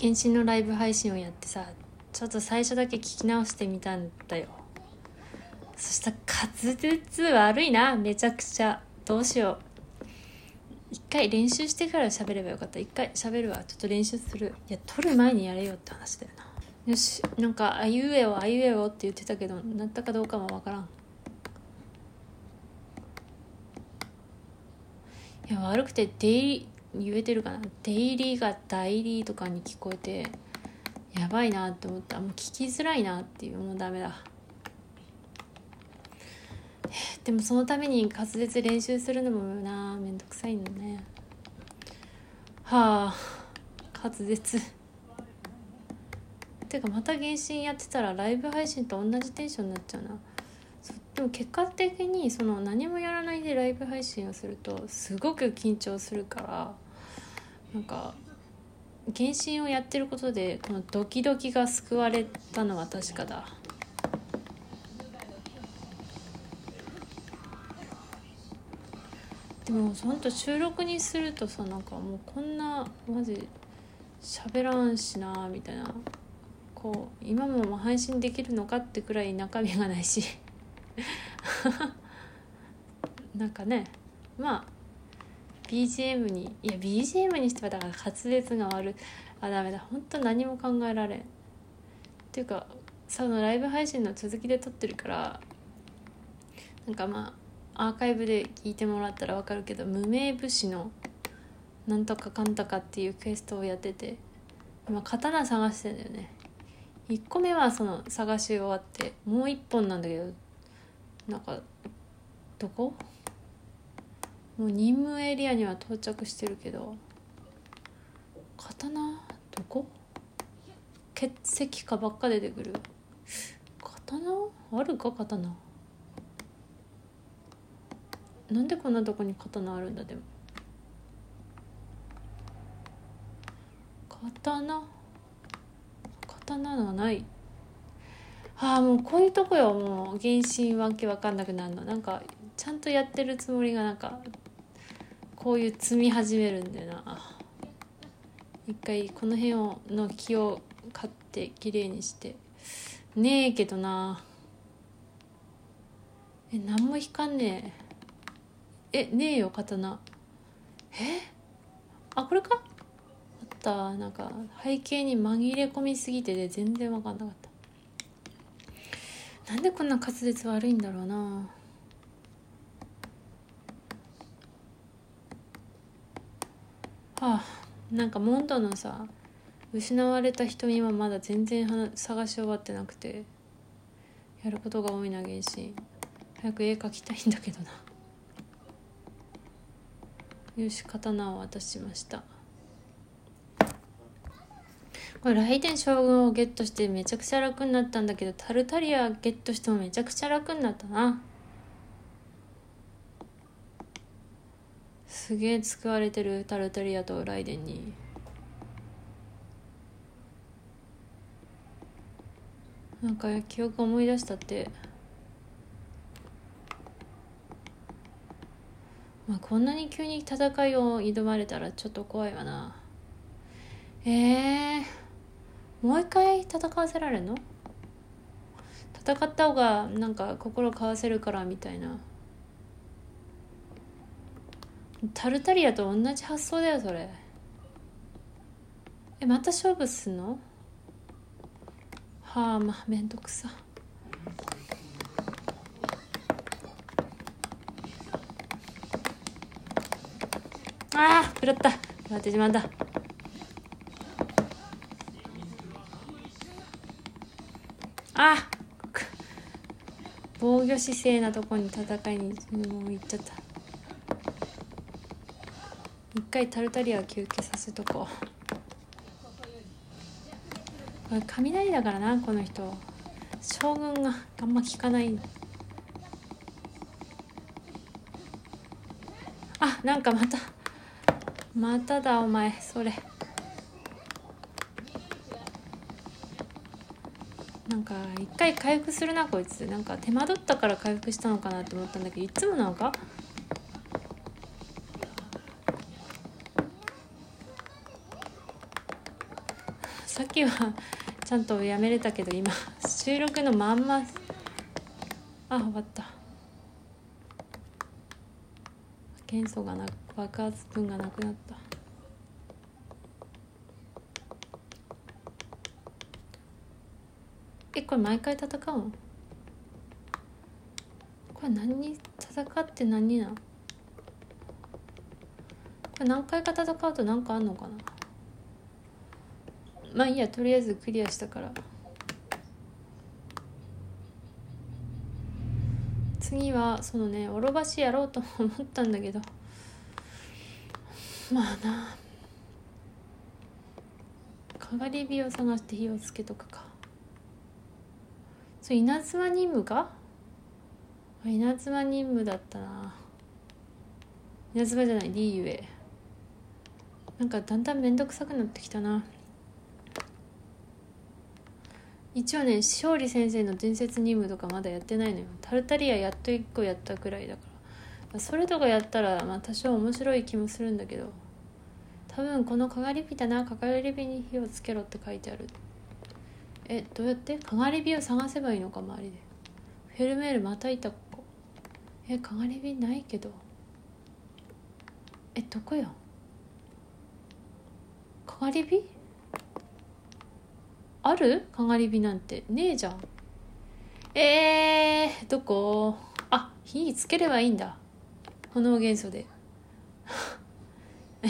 原神のライブ配信をやってさちょっと最初だけ聞き直してみたんだよ。そしたら滑舌悪いな。めちゃくちゃ。どうしよう。一回練習してから喋ればよかった。一回喋るわ。ちょっと練習する。いや撮る前にやれよって話だよな。よし。なんか「あいうえおあいうえお」って言ってたけどなったかどうかもわからん。いや悪くてデイリー言えてるかな？デイリーが代理とかに聞こえてやばいなって思った。もう聞きづらいなっていう。もうダメだ。でもそのために滑舌練習するのもな。めんどくさいのね。はあ。滑舌。てかまた原神やってたらライブ配信と同じテンションになっちゃうな。でも結果的にその何もやらないでライブ配信をするとすごく緊張するからなんか原神をやってることでこのドキドキが救われたのは確かだ。でもほんと収録にするとさなんかもうこんなマジ喋らんしなみたいな。こう今も配信できるのかってくらい中身がないし。なんかねまあ BGM にいや BGM にしてはだから滑舌が悪い。あダメだ。本当何も考えられん。っていうかそのライブ配信の続きで撮ってるからなんかまあアーカイブで聞いてもらったら分かるけど無名武士のなんとかかんとかっていうクエストをやってて今刀探してんだよね。1個目はその探し終わってもう1本なんだけどなんかどこ？もう任務エリアには到着してるけど刀？どこ？血石かばっか出てくる。刀？あるか？刀？なんでこんなとこに刀あるんだでも。刀？刀がない。ああもうこういうとこよもう原神わけわかんなくなるの。なんかちゃんとやってるつもりがなんかこういう積み始めるんだよな。一回この辺をの木を買ってきれいにして。ねえけどな。え何も引かんねえ。えねえよ刀。え？あこれか？あった。なんか背景に紛れ込みすぎてで全然分かんなかった。なんでこんな滑舌悪いんだろうな。はあなんかモンドのさ失われた瞳はまだ全然探し終わってなくてやることが多いな原神早く絵描きたいんだけどな。よし刀を渡しました。これ雷電将軍をゲットしてめちゃくちゃ楽になったんだけどタルタリアゲットしてもめちゃくちゃ楽になったな。すげえ救われてるタルタリアとライデンに。なんか記憶思い出したって。まあ、こんなに急に戦いを挑まれたらちょっと怖いわな。えー、もう一回戦わせられるの？戦った方がなんか心買わせるからみたいな。タルタリアと同じ発想だよそれ。えまた勝負すんの？はあまあめんどくさ。ああ食らった。食らってしまったあ防御姿勢なとこに戦いにもう行っちゃった。一回タルタリア休憩させとこう。これ雷だからなこの人。将軍があんま効かない。あなんかまた。まただお前それ。なんか一回回復するなこいつ。なんか手間取ったから回復したのかなって思ったんだけどいつもなんか？さっきはちゃんとやめれたけど今収録のまんま。あ終わった。元素がな爆発分がなくなった。えこれ毎回戦うこれ何に戦って何なこれ何回か戦うと何かあんのかな？まあいいやとりあえずクリアしたから。次はそのねおろばしやろうと思ったんだけど。まあな。かがり火を探して火をつけとくか。そう稲妻任務か？稲妻任務だったな。稲妻じゃないリーユエなんかだんだん面倒くさくなってきたな。一応ね勝利先生の伝説任務とかまだやってないのよ。タルタリアやっと1個やったくらいだから。それとかやったらまあ多少面白い気もするんだけど。多分このかがり火だなかがり火に火をつけろって書いてある。えどうやって？かがり火を探せばいいのか周りで。フェルメールまたいたここ。えかがり火ないけど。えどこやかがり火？ある？かがり火なんて。ねえじゃん。えー、どこ？あ火つければいいんだ。炎元素で。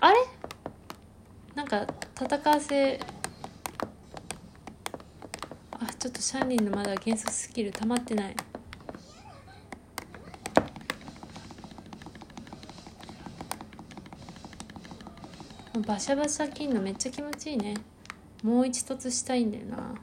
あれ？なんか戦わせちょっとシャンリンのまだ元素スキル溜まってない。バシャバシャ切るのめっちゃ気持ちいいね。もう一突したいんだよな。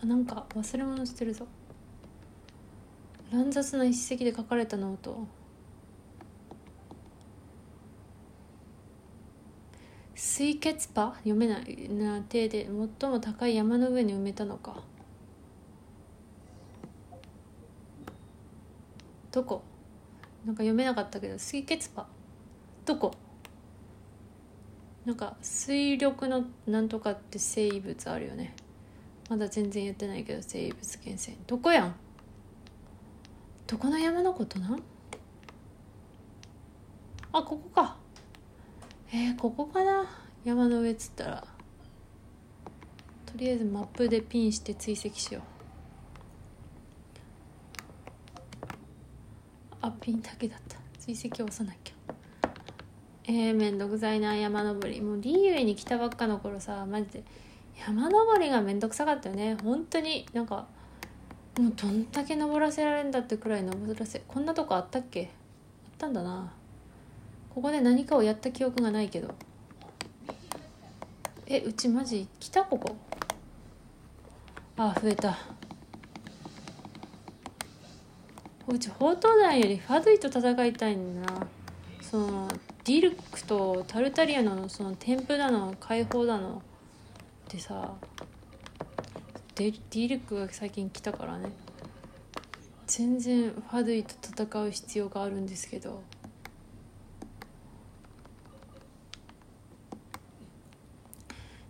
あなんか忘れ物してるぞ。乱雑な一石で書かれたノート。水血パ読めないな。手で最も高い山の上に埋めたのか。どこ？なんか読めなかったけど。水血パどこ？なんか水力のなんとかって生物あるよね。まだ全然言ってないけど生物源泉どこやん？どこの山のことなん？あここか。えー、ここかな？山の上っつったら。とりあえずマップでピンして追跡しよう。あピンだけだった。追跡を押さなきゃ。えー、めんどくさいな山登り。もうリーウェイに来たばっかの頃さマジで。山登りがめんどくさかったよね。本当になんかもうどんだけ登らせられるんだってくらい登らせこんなとこあったっけ？あったんだな。ここで何かをやった記憶がないけど。えうちマジ来たここ？あ増えた。うち宝刀団よりファドゥイと戦いたいんだな。そのディルクとタルタリアのその添付だの解放だのでさ。デディルクが最近来たからね。全然ファドゥイと戦う必要があるんですけど。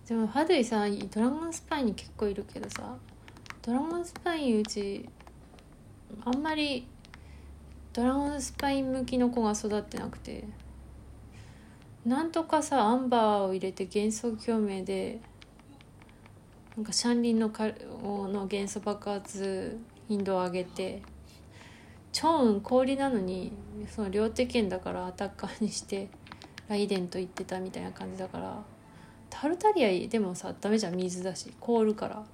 でもファドゥイさドラゴンスパイに結構いるけどさドラゴンスパインうちあんまりドラゴンスパイ向きの子が育ってなくてなんとかさアンバーを入れて幻想共鳴でなんかシャンリンのかの元素爆発頻度を上げて超雲氷なのにその両手剣だからアタッカーにしてライデンと言ってたみたいな感じだからタルタリアでもさダメじゃん水だし凍るから。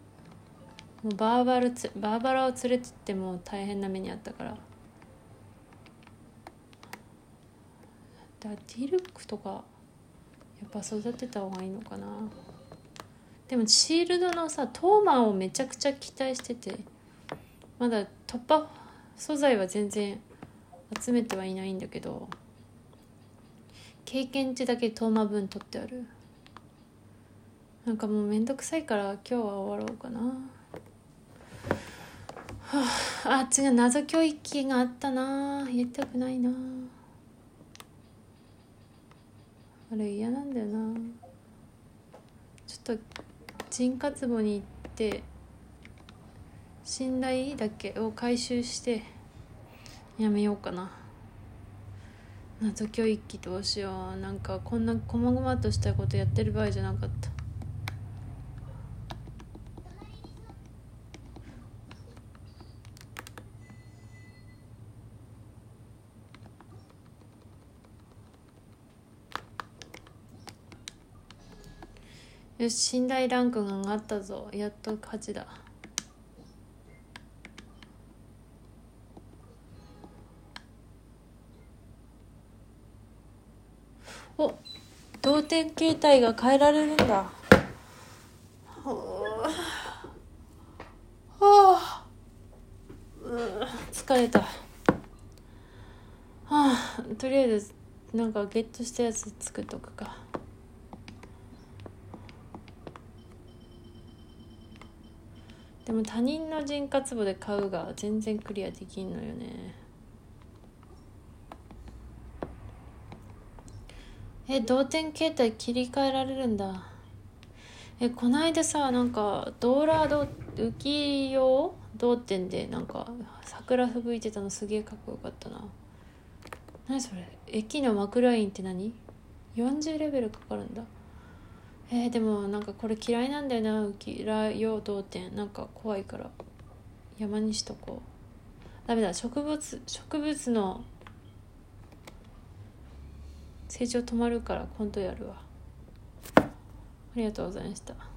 もうバーバルつバーバラを連れてっても大変な目にあったから。だディルクとかやっぱ育てた方がいいのかな。でもシールドのさトーマンをめちゃくちゃ期待しててまだ突破素材は全然集めてはいないんだけど経験値だけトーマ分取ってある。なんかもうめんどくさいから今日は終わろうかな。はああ違う謎教育があったな言いたくないなあれ嫌なんだよなちょっと人活簿に行って信頼だけを回収してやめようかな。謎教育どうしよう。なんかこんな細々としたことやってる場合じゃなかった。よし信頼ランクが上がったぞ。やっと勝ちだ。お同点形態が変えられるんだ。はあ。うん疲れた。はあ。とりあえずなんかゲットしたやつ作っとくか。でも他人の人活簿で買うが全然クリアできんのよね。え同点形態切り替えられるんだ。えこないださなんかドーラード浮世同点でなんか桜吹雪いてたのすげえかっこよかったな。何それ？駅の幕ラインって何 ?40 レベルかかるんだえー、でもなんかこれ嫌いなんだよな。浮世同点なんか怖いから。山にしとこう。ダメだ。植物植物の成長止まるから今度やるわ。ありがとうございました。